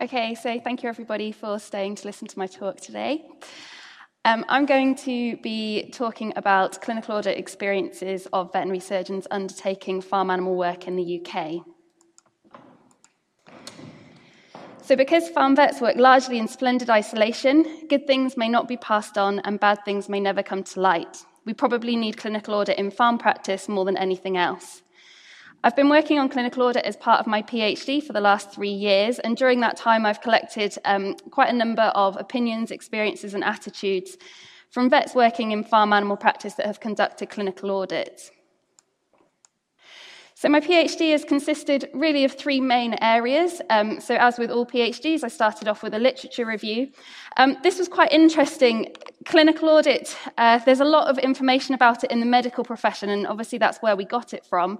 Okay, so thank you everybody for staying to listen to my talk today. Um, I'm going to be talking about clinical audit experiences of veterinary surgeons undertaking farm animal work in the UK. So, because farm vets work largely in splendid isolation, good things may not be passed on and bad things may never come to light. We probably need clinical audit in farm practice more than anything else. I've been working on clinical audit as part of my PhD for the last three years, and during that time, I've collected um, quite a number of opinions, experiences, and attitudes from vets working in farm animal practice that have conducted clinical audits. So, my PhD has consisted really of three main areas. Um, so, as with all PhDs, I started off with a literature review. Um, this was quite interesting. Clinical audit, uh, there's a lot of information about it in the medical profession, and obviously that's where we got it from.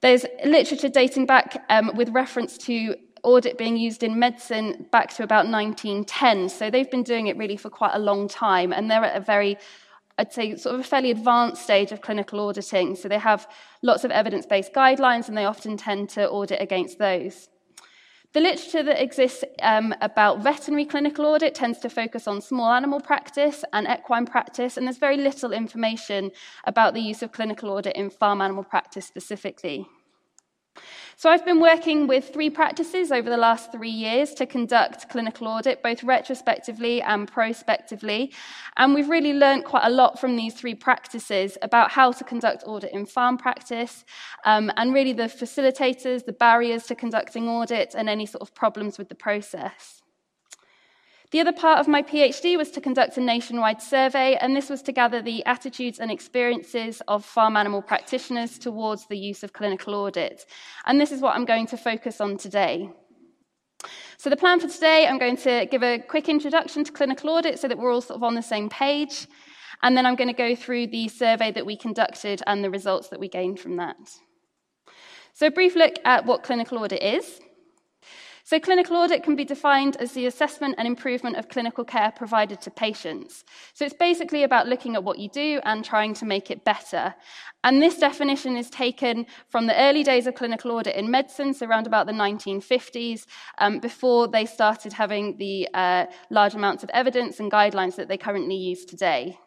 There's literature dating back um, with reference to audit being used in medicine back to about 1910. So, they've been doing it really for quite a long time, and they're at a very I'd say, sort of a fairly advanced stage of clinical auditing. So they have lots of evidence based guidelines and they often tend to audit against those. The literature that exists um, about veterinary clinical audit tends to focus on small animal practice and equine practice, and there's very little information about the use of clinical audit in farm animal practice specifically. So I've been working with three practices over the last three years to conduct clinical audit, both retrospectively and prospectively. And we've really learned quite a lot from these three practices about how to conduct audit in farm practice, um, and really the facilitators, the barriers to conducting audit, and any sort of problems with the process. The other part of my PhD was to conduct a nationwide survey, and this was to gather the attitudes and experiences of farm animal practitioners towards the use of clinical audit. And this is what I'm going to focus on today. So, the plan for today, I'm going to give a quick introduction to clinical audit so that we're all sort of on the same page. And then I'm going to go through the survey that we conducted and the results that we gained from that. So, a brief look at what clinical audit is. So, clinical audit can be defined as the assessment and improvement of clinical care provided to patients. So, it's basically about looking at what you do and trying to make it better. And this definition is taken from the early days of clinical audit in medicine, so around about the 1950s, um, before they started having the uh, large amounts of evidence and guidelines that they currently use today.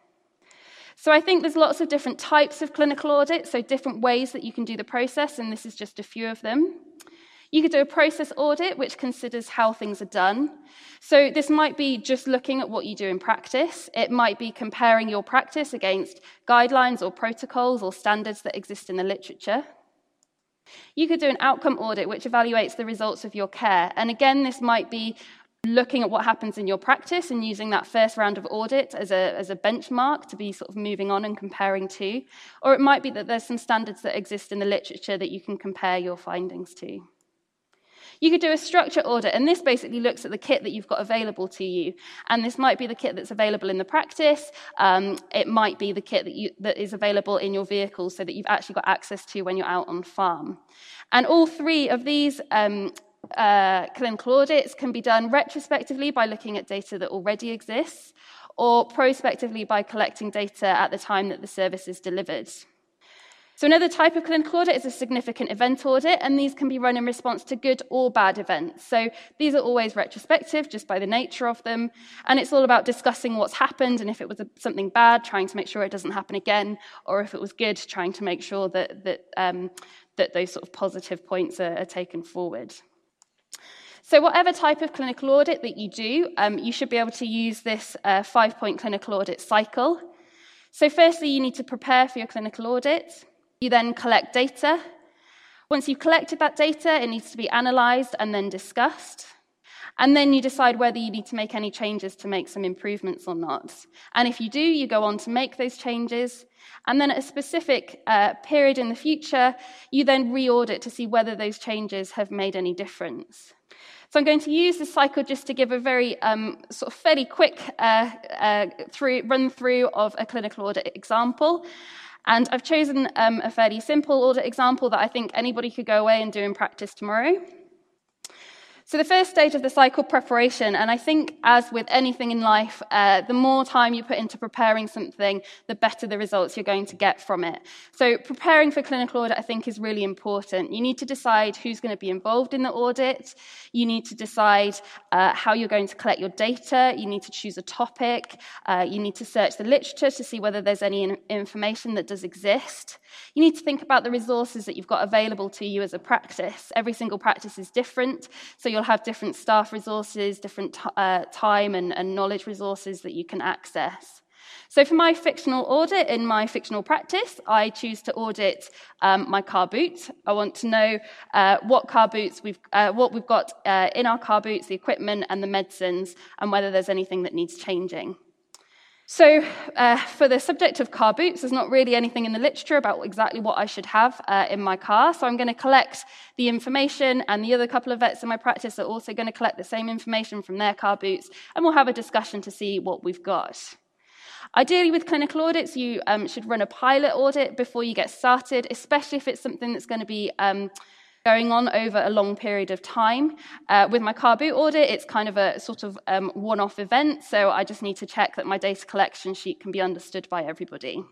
So I think there's lots of different types of clinical audit, so different ways that you can do the process, and this is just a few of them. You could do a process audit, which considers how things are done. So, this might be just looking at what you do in practice. It might be comparing your practice against guidelines or protocols or standards that exist in the literature. You could do an outcome audit, which evaluates the results of your care. And again, this might be looking at what happens in your practice and using that first round of audit as a, as a benchmark to be sort of moving on and comparing to. Or it might be that there's some standards that exist in the literature that you can compare your findings to. You could do a structure audit, and this basically looks at the kit that you've got available to you. And this might be the kit that's available in the practice. Um, it might be the kit that, you, that is available in your vehicle so that you've actually got access to when you're out on farm. And all three of these um, uh, clinical audits can be done retrospectively by looking at data that already exists, or prospectively by collecting data at the time that the service is delivered. So, another type of clinical audit is a significant event audit, and these can be run in response to good or bad events. So, these are always retrospective just by the nature of them, and it's all about discussing what's happened and if it was a, something bad, trying to make sure it doesn't happen again, or if it was good, trying to make sure that, that, um, that those sort of positive points are, are taken forward. So, whatever type of clinical audit that you do, um, you should be able to use this uh, five point clinical audit cycle. So, firstly, you need to prepare for your clinical audit. You then collect data. Once you've collected that data, it needs to be analysed and then discussed. And then you decide whether you need to make any changes to make some improvements or not. And if you do, you go on to make those changes. And then at a specific uh, period in the future, you then re audit to see whether those changes have made any difference. So I'm going to use this cycle just to give a very um, sort of fairly quick uh, uh, through, run through of a clinical audit example. And I've chosen um, a fairly simple audit example that I think anybody could go away and do in practice tomorrow. So, the first stage of the cycle preparation, and I think as with anything in life, uh, the more time you put into preparing something, the better the results you're going to get from it. So, preparing for clinical audit, I think, is really important. You need to decide who's going to be involved in the audit. You need to decide uh, how you're going to collect your data. You need to choose a topic. Uh, you need to search the literature to see whether there's any in- information that does exist. You need to think about the resources that you've got available to you as a practice. Every single practice is different, so you'll have different staff resources, different t- uh, time and, and knowledge resources that you can access. So, for my fictional audit in my fictional practice, I choose to audit um, my car boot. I want to know uh, what car boots we've, uh, what we've got uh, in our car boots, the equipment and the medicines, and whether there's anything that needs changing. So, uh, for the subject of car boots, there's not really anything in the literature about exactly what I should have uh, in my car. So, I'm going to collect the information, and the other couple of vets in my practice are also going to collect the same information from their car boots, and we'll have a discussion to see what we've got. Ideally, with clinical audits, you um, should run a pilot audit before you get started, especially if it's something that's going to be um, going on over a long period of time. Uh, with my car boot audit, it's kind of a sort of um, one off event, so I just need to check that my data collection sheet can be understood by everybody.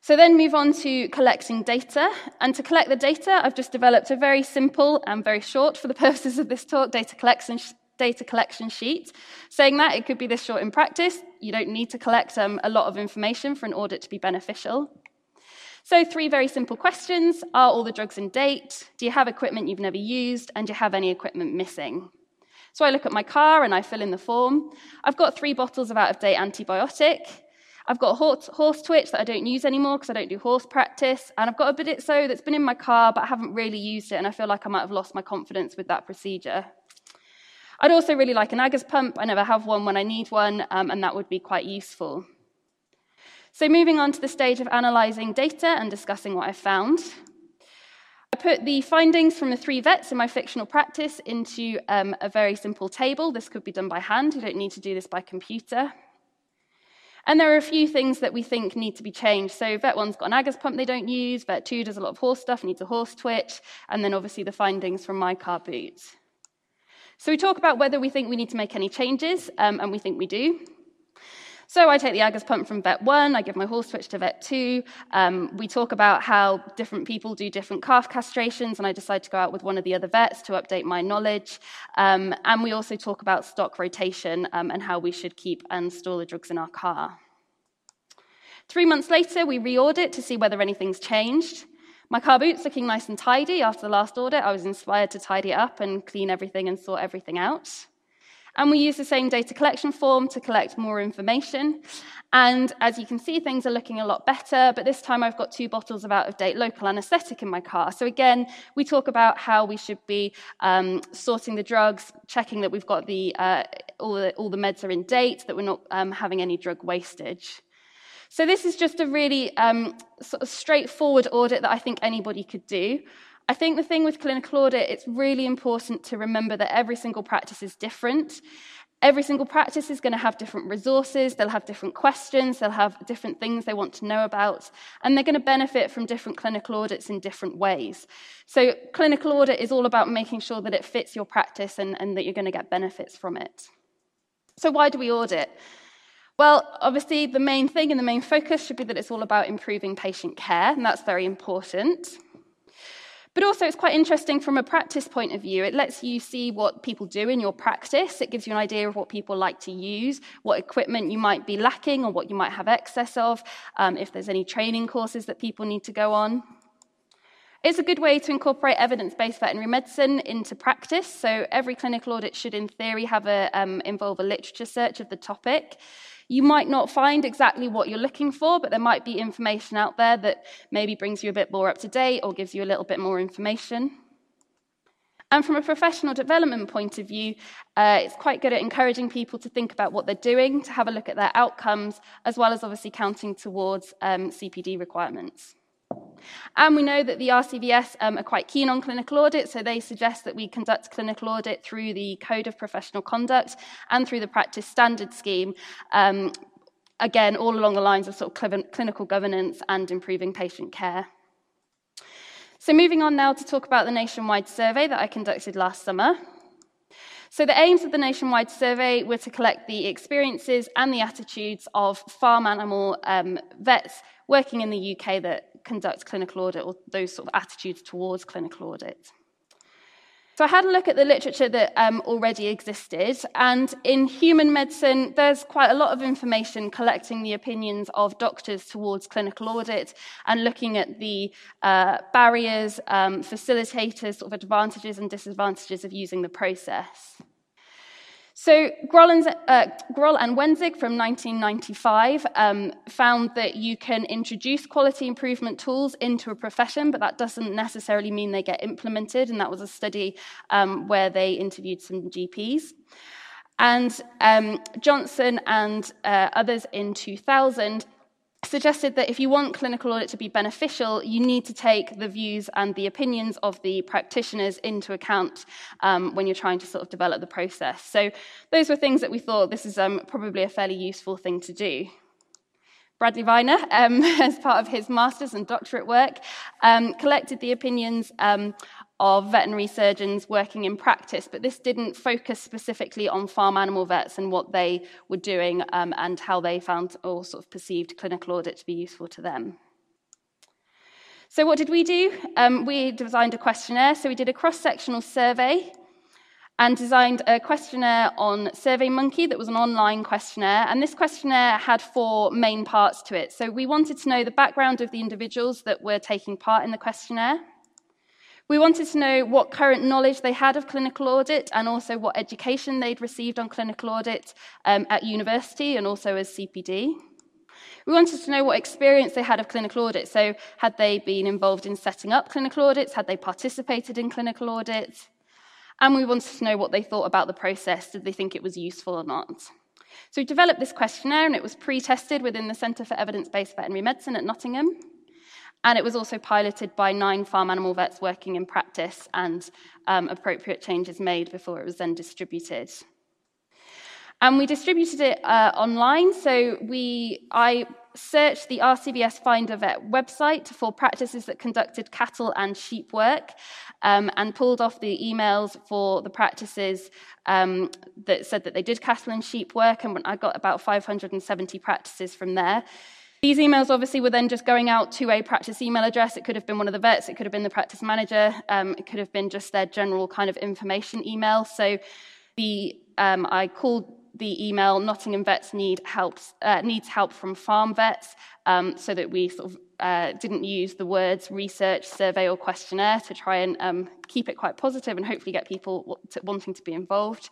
So then move on to collecting data. And to collect the data, I've just developed a very simple and very short, for the purposes of this talk, data collection, data collection sheet. Saying that, it could be this short in practice. You don't need to collect um, a lot of information for an audit to be beneficial. So, three very simple questions Are all the drugs in date? Do you have equipment you've never used? And do you have any equipment missing? So, I look at my car and I fill in the form. I've got three bottles of out of date antibiotic. I've got a horse, horse twitch that I don't use anymore because I don't do horse practice. And I've got a Burdizzo that's been in my car, but I haven't really used it. And I feel like I might have lost my confidence with that procedure. I'd also really like an Agas pump. I never have one when I need one, um, and that would be quite useful. So, moving on to the stage of analysing data and discussing what I found. I put the findings from the three vets in my fictional practice into um, a very simple table. This could be done by hand, you don't need to do this by computer. And there are a few things that we think need to be changed. So, vet one's got an Agas pump they don't use, vet two does a lot of horse stuff, needs a horse twitch, and then obviously the findings from my car boots. So, we talk about whether we think we need to make any changes, um, and we think we do. So I take the Agas pump from vet one, I give my horse twitch to vet two. Um, we talk about how different people do different calf castrations, and I decide to go out with one of the other vets to update my knowledge. Um, and we also talk about stock rotation um, and how we should keep and store the drugs in our car. Three months later, we re audit to see whether anything's changed. My car boot's looking nice and tidy. After the last audit, I was inspired to tidy it up and clean everything and sort everything out. And we use the same data collection form to collect more information. And as you can see, things are looking a lot better, but this time I've got two bottles of out of date local anesthetic in my car. So again, we talk about how we should be um, sorting the drugs, checking that we've got the, uh, all, the, all the meds are in date, that we're not um, having any drug wastage. So this is just a really um, sort of straightforward audit that I think anybody could do. I think the thing with clinical audit, it's really important to remember that every single practice is different. Every single practice is going to have different resources, they'll have different questions, they'll have different things they want to know about, and they're going to benefit from different clinical audits in different ways. So, clinical audit is all about making sure that it fits your practice and, and that you're going to get benefits from it. So, why do we audit? Well, obviously, the main thing and the main focus should be that it's all about improving patient care, and that's very important. But also, it's quite interesting from a practice point of view. It lets you see what people do in your practice. It gives you an idea of what people like to use, what equipment you might be lacking or what you might have excess of, um, if there's any training courses that people need to go on. It's a good way to incorporate evidence based veterinary medicine into practice. So, every clinical audit should, in theory, have a, um, involve a literature search of the topic. You might not find exactly what you're looking for, but there might be information out there that maybe brings you a bit more up to date or gives you a little bit more information. And from a professional development point of view, uh, it's quite good at encouraging people to think about what they're doing, to have a look at their outcomes, as well as obviously counting towards um, CPD requirements. And we know that the RCVS um, are quite keen on clinical audit, so they suggest that we conduct clinical audit through the Code of Professional Conduct and through the Practice Standard Scheme. Um, again, all along the lines of sort of clinical governance and improving patient care. So, moving on now to talk about the nationwide survey that I conducted last summer. So, the aims of the nationwide survey were to collect the experiences and the attitudes of farm animal um, vets working in the UK that conduct clinical audit or those sort of attitudes towards clinical audit. So I had a look at the literature that um, already existed, and in human medicine, there's quite a lot of information collecting the opinions of doctors towards clinical audit and looking at the uh, barriers, um, facilitators, sort of advantages and disadvantages of using the process. So Grol and, uh, Grol and Wensing from 1995 um, found that you can introduce quality improvement tools into a profession, but that doesn't necessarily mean they get implemented. And that was a study um, where they interviewed some GPs. And um, Johnson and uh, others in 2000 suggested that if you want clinical audit to be beneficial, you need to take the views and the opinions of the practitioners into account um, when you're trying to sort of develop the process. So those were things that we thought this is um, probably a fairly useful thing to do. Bradley Viner, um, as part of his master's and doctorate work, um, collected the opinions um, of veterinary surgeons working in practice, but this didn't focus specifically on farm animal vets and what they were doing um, and how they found or sort of perceived clinical audit to be useful to them. So, what did we do? Um, we designed a questionnaire. So, we did a cross sectional survey and designed a questionnaire on SurveyMonkey that was an online questionnaire. And this questionnaire had four main parts to it. So, we wanted to know the background of the individuals that were taking part in the questionnaire. We wanted to know what current knowledge they had of clinical audit and also what education they'd received on clinical audit um, at university and also as CPD. We wanted to know what experience they had of clinical audit. So, had they been involved in setting up clinical audits? Had they participated in clinical audits? And we wanted to know what they thought about the process. Did they think it was useful or not? So, we developed this questionnaire and it was pre tested within the Centre for Evidence Based Veterinary Medicine at Nottingham. And it was also piloted by nine farm animal vets working in practice, and um, appropriate changes made before it was then distributed. And we distributed it uh, online. So we, I searched the RCVS Find a Vet website for practices that conducted cattle and sheep work um, and pulled off the emails for the practices um, that said that they did cattle and sheep work. And I got about 570 practices from there. These emails obviously were then just going out to a practice email address. It could have been one of the vets, it could have been the practice manager, um, it could have been just their general kind of information email. So the um, I called the email Nottingham Vets need help, uh, needs help from farm vets, um, so that we sort of uh, didn't use the words research, survey, or questionnaire to try and um, keep it quite positive and hopefully get people wanting to be involved.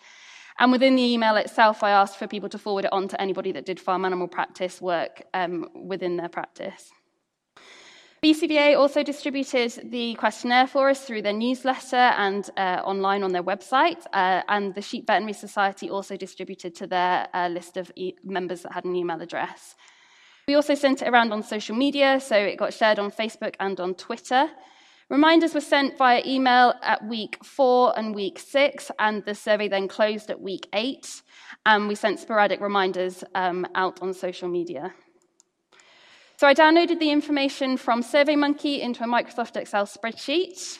And within the email itself, I asked for people to forward it on to anybody that did farm animal practice work um, within their practice. BCVA also distributed the questionnaire for us through their newsletter and uh, online on their website, uh, and the Sheep Veterinary Society also distributed to their uh, list of e- members that had an email address. We also sent it around on social media, so it got shared on Facebook and on Twitter. Reminders were sent via email at week four and week six, and the survey then closed at week eight. And we sent sporadic reminders um, out on social media. So I downloaded the information from SurveyMonkey into a Microsoft Excel spreadsheet.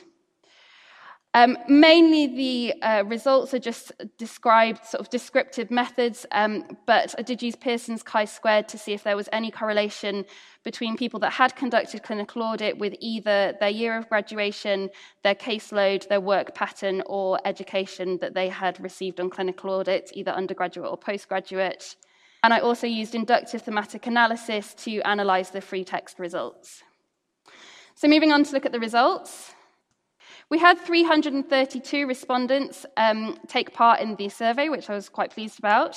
Um, mainly, the uh, results are just described, sort of descriptive methods, um, but I did use Pearson's chi squared to see if there was any correlation between people that had conducted clinical audit with either their year of graduation, their caseload, their work pattern, or education that they had received on clinical audit, either undergraduate or postgraduate. And I also used inductive thematic analysis to analyze the free text results. So, moving on to look at the results. We had 332 respondents um, take part in the survey, which I was quite pleased about.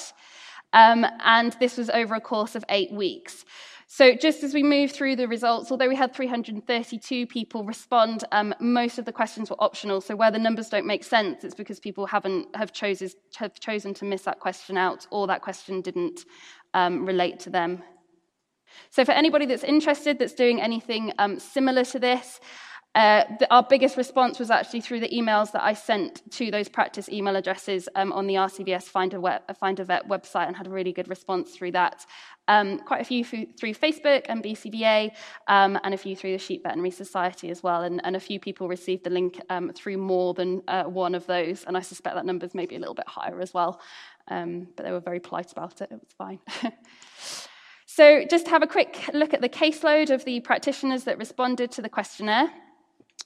Um, and this was over a course of eight weeks. So, just as we move through the results, although we had 332 people respond, um, most of the questions were optional. So, where the numbers don't make sense, it's because people haven't have, chooses, have chosen to miss that question out, or that question didn't um, relate to them. So, for anybody that's interested, that's doing anything um, similar to this, Uh, the, our biggest response was actually through the emails that I sent to those practice email addresses um, on the RCVS Find a, web, Find a Vet website and had a really good response through that. Um, quite a few through, through Facebook and BCVA, um, and a few through the Sheep Veterinary Society as well. And, and a few people received the link um, through more than uh, one of those, and I suspect that number's maybe a little bit higher as well. Um, but they were very polite about it, it was fine. so, just have a quick look at the caseload of the practitioners that responded to the questionnaire.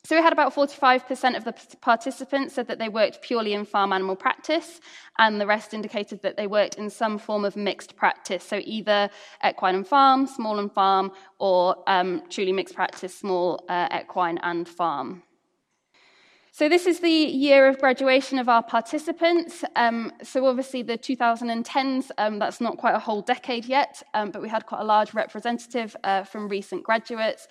So we had about 45% of the participants said that they worked purely in farm animal practice, and the rest indicated that they worked in some form of mixed practice, so either equine and farm, small and farm, or um, truly mixed practice, small uh, equine and farm. So this is the year of graduation of our participants. Um, so obviously the 2010s, um, that's not quite a whole decade yet, um, but we had quite a large representative uh, from recent graduates.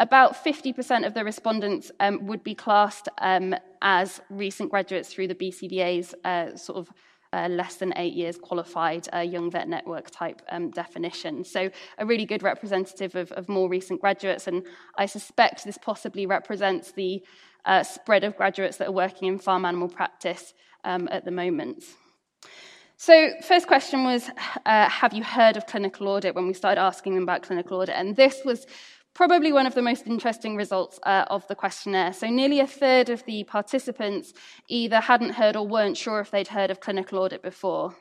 About 50% of the respondents um, would be classed um, as recent graduates through the BCVA's uh, sort of uh, less than eight years qualified uh, young vet network type um, definition. So, a really good representative of, of, more recent graduates, and I suspect this possibly represents the uh, spread of graduates that are working in farm animal practice um, at the moment. So, first question was uh, Have you heard of clinical audit when we started asking them about clinical audit? And this was probably one of the most interesting results uh, of the questionnaire. So, nearly a third of the participants either hadn't heard or weren't sure if they'd heard of clinical audit before.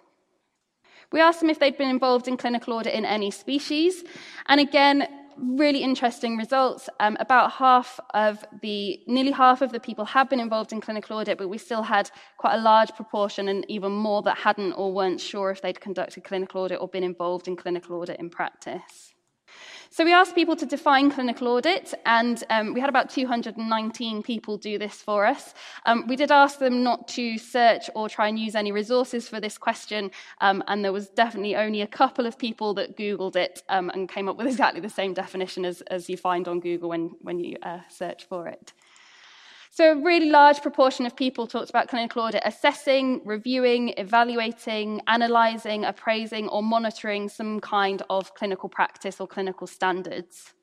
We asked them if they'd been involved in clinical audit in any species, and again, really interesting results. Um, about half of the, nearly half of the people have been involved in clinical audit, but we still had quite a large proportion and even more that hadn't or weren't sure if they'd conducted clinical audit or been involved in clinical audit in practice. So we asked people to define clinical audit, and um, we had about 219 people do this for us. Um, we did ask them not to search or try and use any resources for this question, um, and there was definitely only a couple of people that Googled it um, and came up with exactly the same definition as, as you find on Google when, when you uh, search for it. So, a really large proportion of people talked about clinical audit assessing, reviewing, evaluating, analysing, appraising, or monitoring some kind of clinical practice or clinical standards.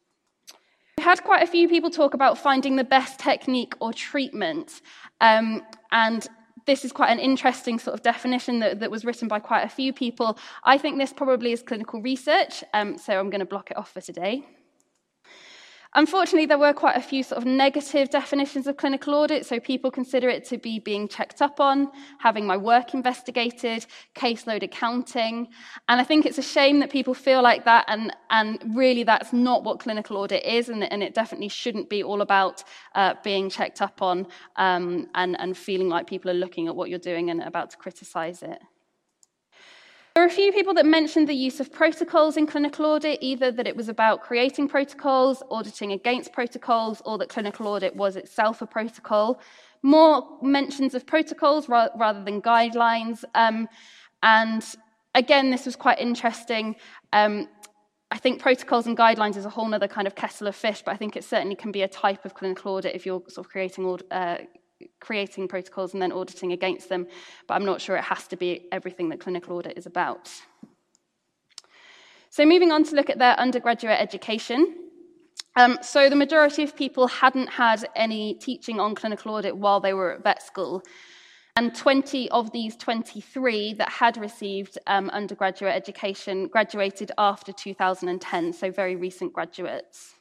We had quite a few people talk about finding the best technique or treatment. Um, and this is quite an interesting sort of definition that, that, was written by quite a few people. I think this probably is clinical research, um, so I'm going to block it off for today. Unfortunately, there were quite a few sort of negative definitions of clinical audit, so people consider it to be being checked up on, having my work investigated, caseload accounting. And I think it's a shame that people feel like that, and, and really that's not what clinical audit is, and, and it definitely shouldn't be all about uh, being checked up on um, and, and feeling like people are looking at what you're doing and about to criticize it. There are a few people that mentioned the use of protocols in clinical audit, either that it was about creating protocols, auditing against protocols, or that clinical audit was itself a protocol. More mentions of protocols ra- rather than guidelines. Um, and again, this was quite interesting. Um, I think protocols and guidelines is a whole other kind of kettle of fish, but I think it certainly can be a type of clinical audit if you're sort of creating uh, creating protocols and then auditing against them, but I'm not sure it has to be everything that clinical audit is about. So, moving on to look at their undergraduate education. Um, so, the majority of people hadn't had any teaching on clinical audit while they were at vet school. And 20 of these 23 that had received um, undergraduate education graduated after 2010, so very recent graduates.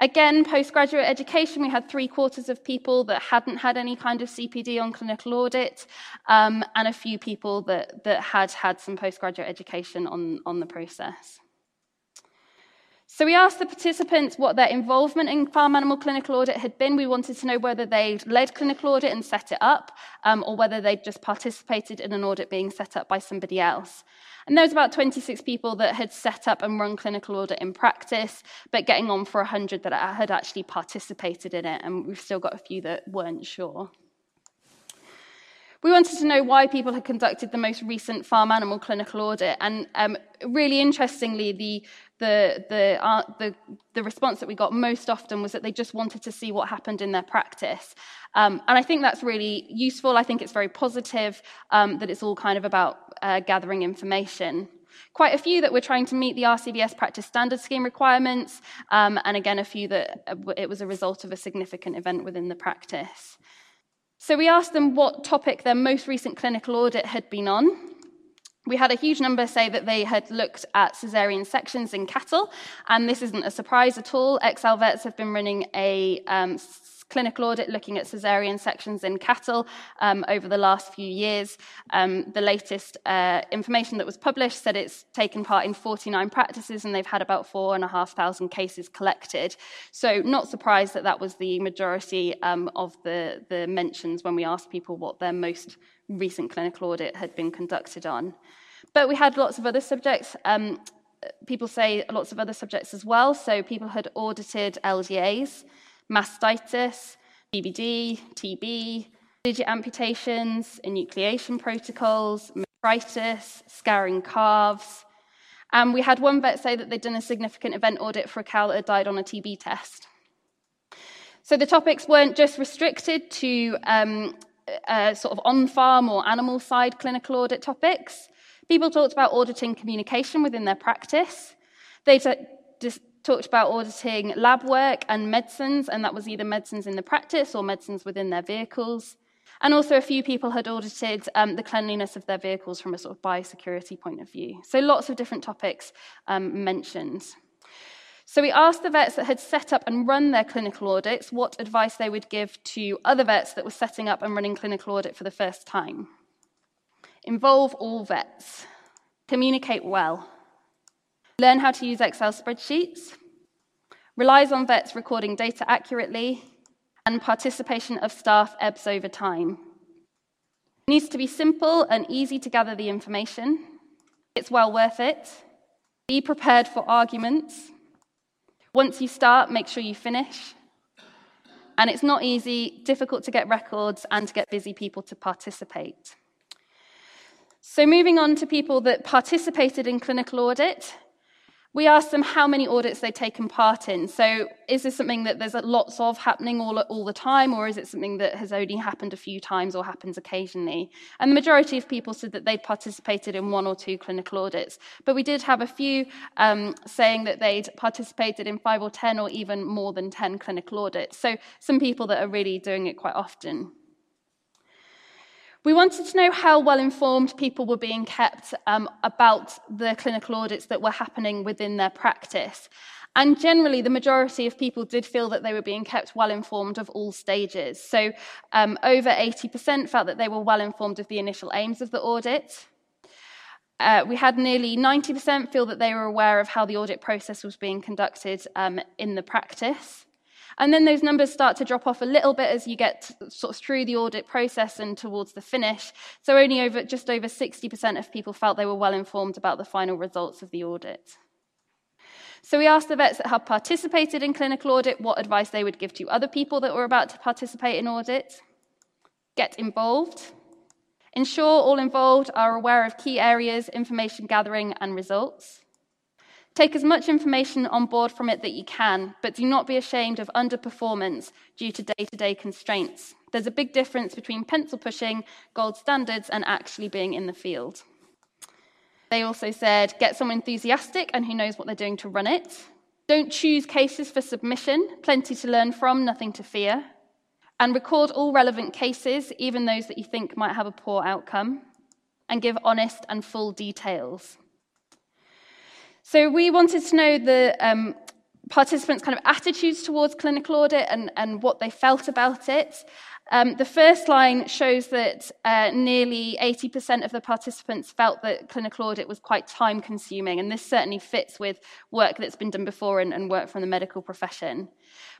Again, postgraduate education, we had three quarters of people that hadn't had any kind of CPD on clinical audit, um, and a few people that, that had had some postgraduate education on, on the process. So we asked the participants what their involvement in farm animal clinical audit had been. We wanted to know whether they'd led clinical audit and set it up, um, or whether they'd just participated in an audit being set up by somebody else. And there was about 26 people that had set up and run clinical audit in practice, but getting on for 100 that had actually participated in it, and we've still got a few that weren't sure. We wanted to know why people had conducted the most recent farm animal clinical audit, and um, really interestingly, the the, the, uh, the, the, response that we got most often was that they just wanted to see what happened in their practice. Um, and I think that's really useful. I think it's very positive um, that it's all kind of about uh, gathering information. Quite a few that were trying to meet the RCVS practice standard scheme requirements, um, and again, a few that uh, it was a result of a significant event within the practice. So we asked them what topic their most recent clinical audit had been on, we had a huge number say that they had looked at caesarean sections in cattle, and this isn't a surprise at all. XL Vets have been running a um, clinical audit looking at caesarean sections in cattle um, over the last few years. Um, the latest uh, information that was published said it's taken part in 49 practices and they've had about 4,500 cases collected. So, not surprised that that was the majority um, of the, the mentions when we asked people what their most recent clinical audit had been conducted on. But we had lots of other subjects. Um, people say lots of other subjects as well. So people had audited LDAs, mastitis, BVD, TB, digit amputations, enucleation protocols, metritis, scarring calves. And we had one vet say that they'd done a significant event audit for a cow that had died on a TB test. So the topics weren't just restricted to um, uh, sort of on farm or animal side clinical audit topics. People talked about auditing communication within their practice. They t- just talked about auditing lab work and medicines, and that was either medicines in the practice or medicines within their vehicles. And also, a few people had audited um, the cleanliness of their vehicles from a sort of biosecurity point of view. So, lots of different topics um, mentioned. So we asked the vets that had set up and run their clinical audits what advice they would give to other vets that were setting up and running clinical audit for the first time. Involve all vets. Communicate well. Learn how to use Excel spreadsheets. Relies on vets recording data accurately. And participation of staff ebbs over time. It needs to be simple and easy to gather the information. It's well worth it. Be prepared for arguments. Once you start, make sure you finish. And it's not easy, difficult to get records and to get busy people to participate. So, moving on to people that participated in clinical audit, we asked them how many audits they'd taken part in. So, is this something that there's lots of happening all, all the time, or is it something that has only happened a few times or happens occasionally? And the majority of people said that they'd participated in one or two clinical audits. But we did have a few um, saying that they'd participated in five or 10 or even more than 10 clinical audits. So, some people that are really doing it quite often. We wanted to know how well informed people were being kept um, about the clinical audits that were happening within their practice. And generally, the majority of people did feel that they were being kept well informed of all stages. So, um, over 80% felt that they were well informed of the initial aims of the audit. Uh, we had nearly 90% feel that they were aware of how the audit process was being conducted um, in the practice. And then those numbers start to drop off a little bit as you get sort of through the audit process and towards the finish. So only over just over 60% of people felt they were well informed about the final results of the audit. So we asked the vets that had participated in clinical audit what advice they would give to other people that were about to participate in audit. Get involved. Ensure all involved are aware of key areas, information gathering, and results. Take as much information on board from it that you can, but do not be ashamed of underperformance due to day to day constraints. There's a big difference between pencil pushing, gold standards, and actually being in the field. They also said get someone enthusiastic and who knows what they're doing to run it. Don't choose cases for submission, plenty to learn from, nothing to fear. And record all relevant cases, even those that you think might have a poor outcome. And give honest and full details. So we wanted to know the um, participants' kind of attitudes towards clinical audit and, and what they felt about it. Um, the first line shows that uh, nearly 80% of the participants felt that clinical audit was quite time consuming, and this certainly fits with work that's been done before and, and work from the medical profession.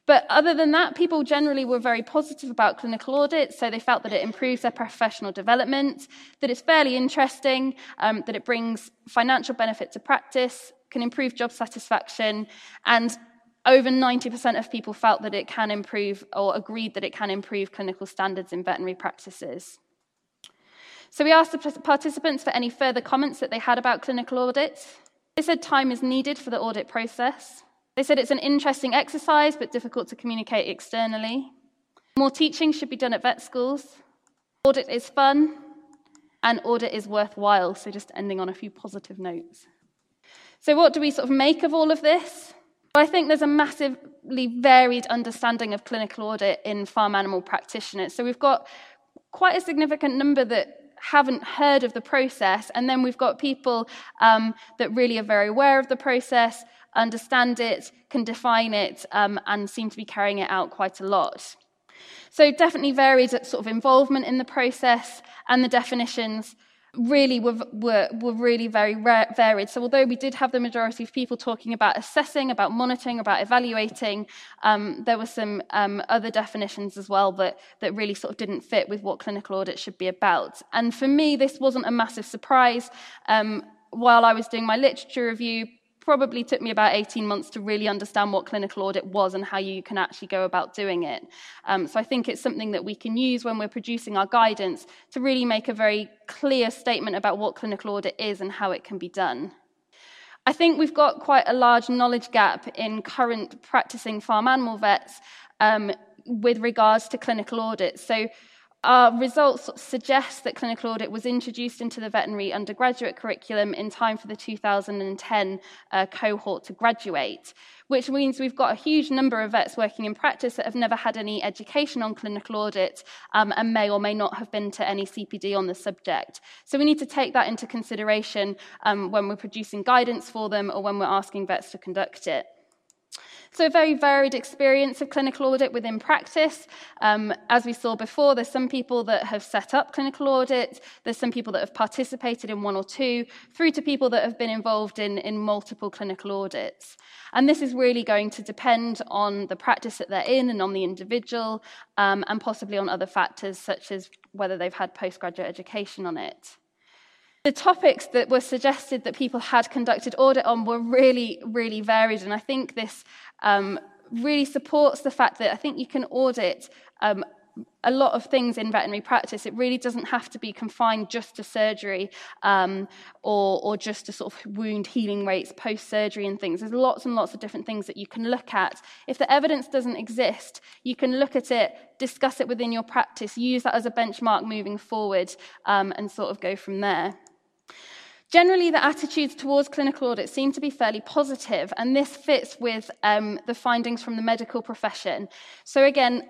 But other than that, people generally were very positive about clinical audits, so they felt that it improves their professional development, that it's fairly interesting, um, that it brings financial benefit to practice, can improve job satisfaction, and over 90% of people felt that it can improve or agreed that it can improve clinical standards in veterinary practices. So we asked the participants for any further comments that they had about clinical audits. They said time is needed for the audit process. They said it's an interesting exercise but difficult to communicate externally. More teaching should be done at vet schools. Audit is fun, and audit is worthwhile. So, just ending on a few positive notes. So, what do we sort of make of all of this? I think there's a massively varied understanding of clinical audit in farm animal practitioners. So we've got quite a significant number that haven't heard of the process, and then we've got people um, that really are very aware of the process, understand it, can define it, um, and seem to be carrying it out quite a lot. So definitely varied sort of involvement in the process and the definitions really were, were, were really very varied. So, although we did have the majority of people talking about assessing, about monitoring, about evaluating, um, there were some um, other definitions as well that, that really sort of didn't fit with what clinical audit should be about. And for me, this wasn't a massive surprise. Um, while I was doing my literature review, probably took me about 18 months to really understand what clinical audit was and how you can actually go about doing it. Um, so I think it's something that we can use when we're producing our guidance to really make a very clear statement about what clinical audit is and how it can be done. I think we've got quite a large knowledge gap in current practicing farm animal vets um, with regards to clinical audit. So our results suggest that clinical audit was introduced into the veterinary undergraduate curriculum in time for the 2010 uh, cohort to graduate, which means we've got a huge number of vets working in practice that have never had any education on clinical audit um, and may or may not have been to any CPD on the subject. So we need to take that into consideration um, when we're producing guidance for them or when we're asking vets to conduct it. So, a very varied experience of clinical audit within practice. Um, as we saw before, there's some people that have set up clinical audit, there's some people that have participated in one or two, through to people that have been involved in, in multiple clinical audits. And this is really going to depend on the practice that they're in and on the individual, um, and possibly on other factors such as whether they've had postgraduate education on it. The topics that were suggested that people had conducted audit on were really, really varied, and I think this um, really supports the fact that I think you can audit um, a lot of things in veterinary practice. It really doesn't have to be confined just to surgery um, or, or just to sort of wound healing rates post surgery and things. There's lots and lots of different things that you can look at. If the evidence doesn't exist, you can look at it, discuss it within your practice, use that as a benchmark moving forward, um, and sort of go from there. Generally, the attitudes towards clinical audit seem to be fairly positive, and this fits with um, the findings from the medical profession. So, again,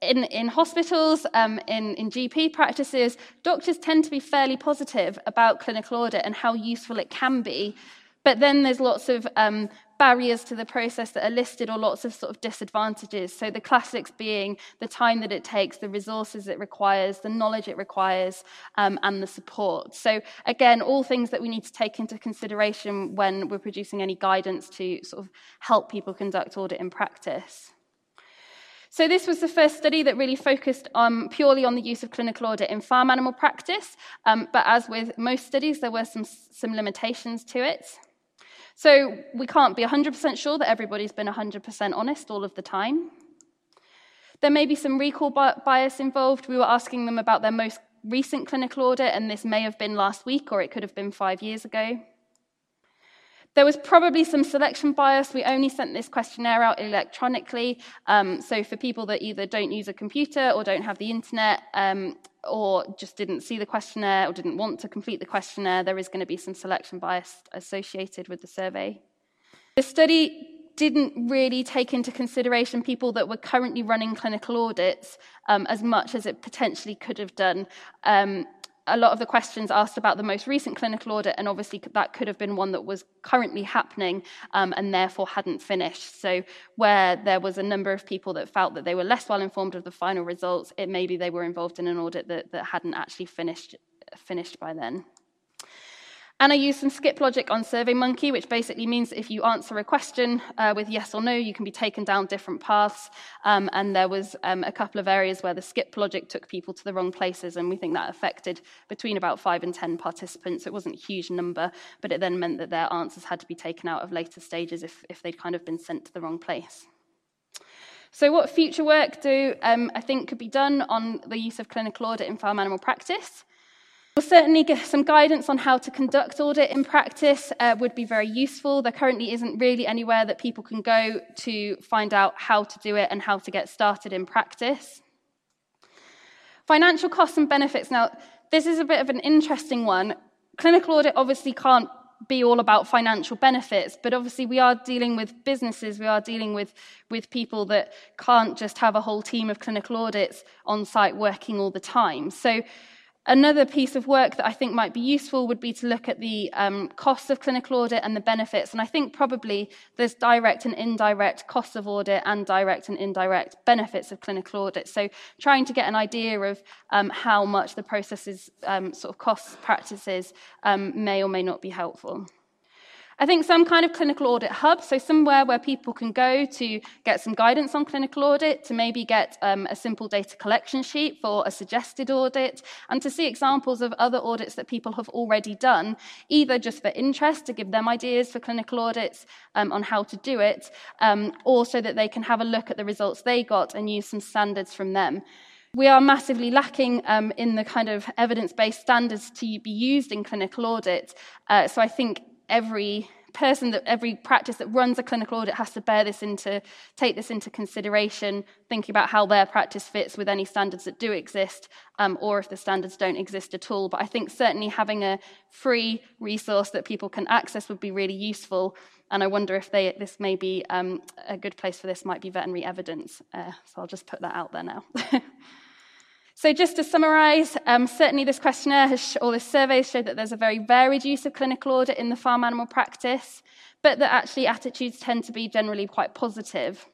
in, in hospitals, um, in, in GP practices, doctors tend to be fairly positive about clinical audit and how useful it can be. But then there's lots of um, barriers to the process that are listed or lots of sort of disadvantages. So the classics being the time that it takes, the resources it requires, the knowledge it requires, um, and the support. So again, all things that we need to take into consideration when we're producing any guidance to sort of help people conduct audit in practice. So, this was the first study that really focused um, purely on the use of clinical audit in farm animal practice. Um, but as with most studies, there were some, some limitations to it. So we can't be 100% sure that everybody's been 100% honest all of the time. There may be some recall bias involved. We were asking them about their most recent clinical audit, and this may have been last week or it could have been five years ago. There was probably some selection bias. We only sent this questionnaire out electronically. Um, so, for people that either don't use a computer or don't have the internet, um, or just didn't see the questionnaire or didn't want to complete the questionnaire, there is going to be some selection bias associated with the survey. The study didn't really take into consideration people that were currently running clinical audits um, as much as it potentially could have done. Um, a lot of the questions asked about the most recent clinical audit, and obviously that could have been one that was currently happening um, and therefore hadn't finished. So, where there was a number of people that felt that they were less well informed of the final results, it maybe they were involved in an audit that, that hadn't actually finished, finished by then. And I used some skip logic on SurveyMonkey, which basically means that if you answer a question uh, with yes or no, you can be taken down different paths. Um, and there was um, a couple of areas where the skip logic took people to the wrong places, and we think that affected between about five and ten participants. It wasn't a huge number, but it then meant that their answers had to be taken out of later stages if, if they'd kind of been sent to the wrong place. So, what future work do um, I think could be done on the use of clinical audit in farm animal practice? Well, certainly some guidance on how to conduct audit in practice uh, would be very useful. There currently isn't really anywhere that people can go to find out how to do it and how to get started in practice. Financial costs and benefits. Now, this is a bit of an interesting one. Clinical audit obviously can't be all about financial benefits, but obviously we are dealing with businesses, we are dealing with, with people that can't just have a whole team of clinical audits on site working all the time. So Another piece of work that I think might be useful would be to look at the um, costs of clinical audit and the benefits. And I think probably there's direct and indirect costs of audit and direct and indirect benefits of clinical audit. So trying to get an idea of um, how much the processes um, sort of costs practices um, may or may not be helpful. I think some kind of clinical audit hub, so somewhere where people can go to get some guidance on clinical audit, to maybe get um, a simple data collection sheet for a suggested audit, and to see examples of other audits that people have already done, either just for interest to give them ideas for clinical audits um, on how to do it, um, or so that they can have a look at the results they got and use some standards from them. We are massively lacking um, in the kind of evidence based standards to be used in clinical audit. Uh, so I think every person that every practice that runs a clinical audit has to bear this into take this into consideration thinking about how their practice fits with any standards that do exist um, or if the standards don't exist at all. But i think certainly having a free resource that people can access would be really useful. And i wonder if they, this may be um, a good place for this might be veterinary evidence. Uh, so i'll just put that out there now So, just to summarise, um, certainly this questionnaire has, or this survey showed that there's a very varied use of clinical audit in the farm animal practice, but that actually attitudes tend to be generally quite positive.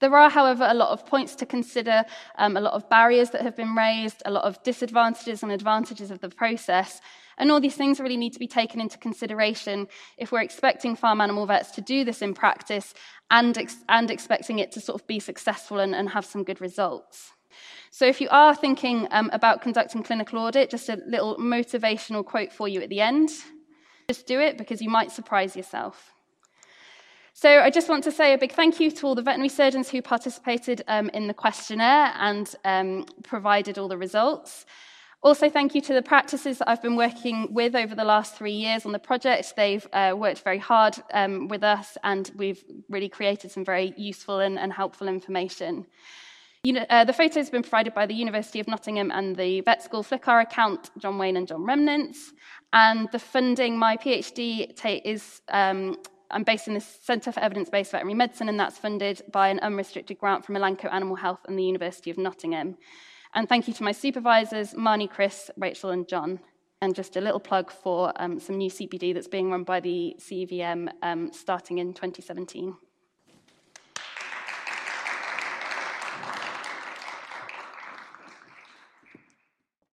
There are, however, a lot of points to consider, um, a lot of barriers that have been raised, a lot of disadvantages and advantages of the process. And all these things really need to be taken into consideration if we're expecting farm animal vets to do this in practice and, ex- and expecting it to sort of be successful and, and have some good results. So, if you are thinking um, about conducting clinical audit, just a little motivational quote for you at the end. Just do it because you might surprise yourself. So, I just want to say a big thank you to all the veterinary surgeons who participated um, in the questionnaire and um, provided all the results. Also, thank you to the practices that I've been working with over the last three years on the project. They've uh, worked very hard um, with us, and we've really created some very useful and, and helpful information. You know, uh, the photos have been provided by the University of Nottingham and the Vet School Flickr account, John Wayne and John Remnants. And the funding, my PhD is, um, I'm based in the Centre for Evidence-Based Veterinary Medicine, and that's funded by an unrestricted grant from Elanco Animal Health and the University of Nottingham. And thank you to my supervisors, Marnie, Chris, Rachel, and John. And just a little plug for um, some new CPD that's being run by the CVM um, starting in 2017.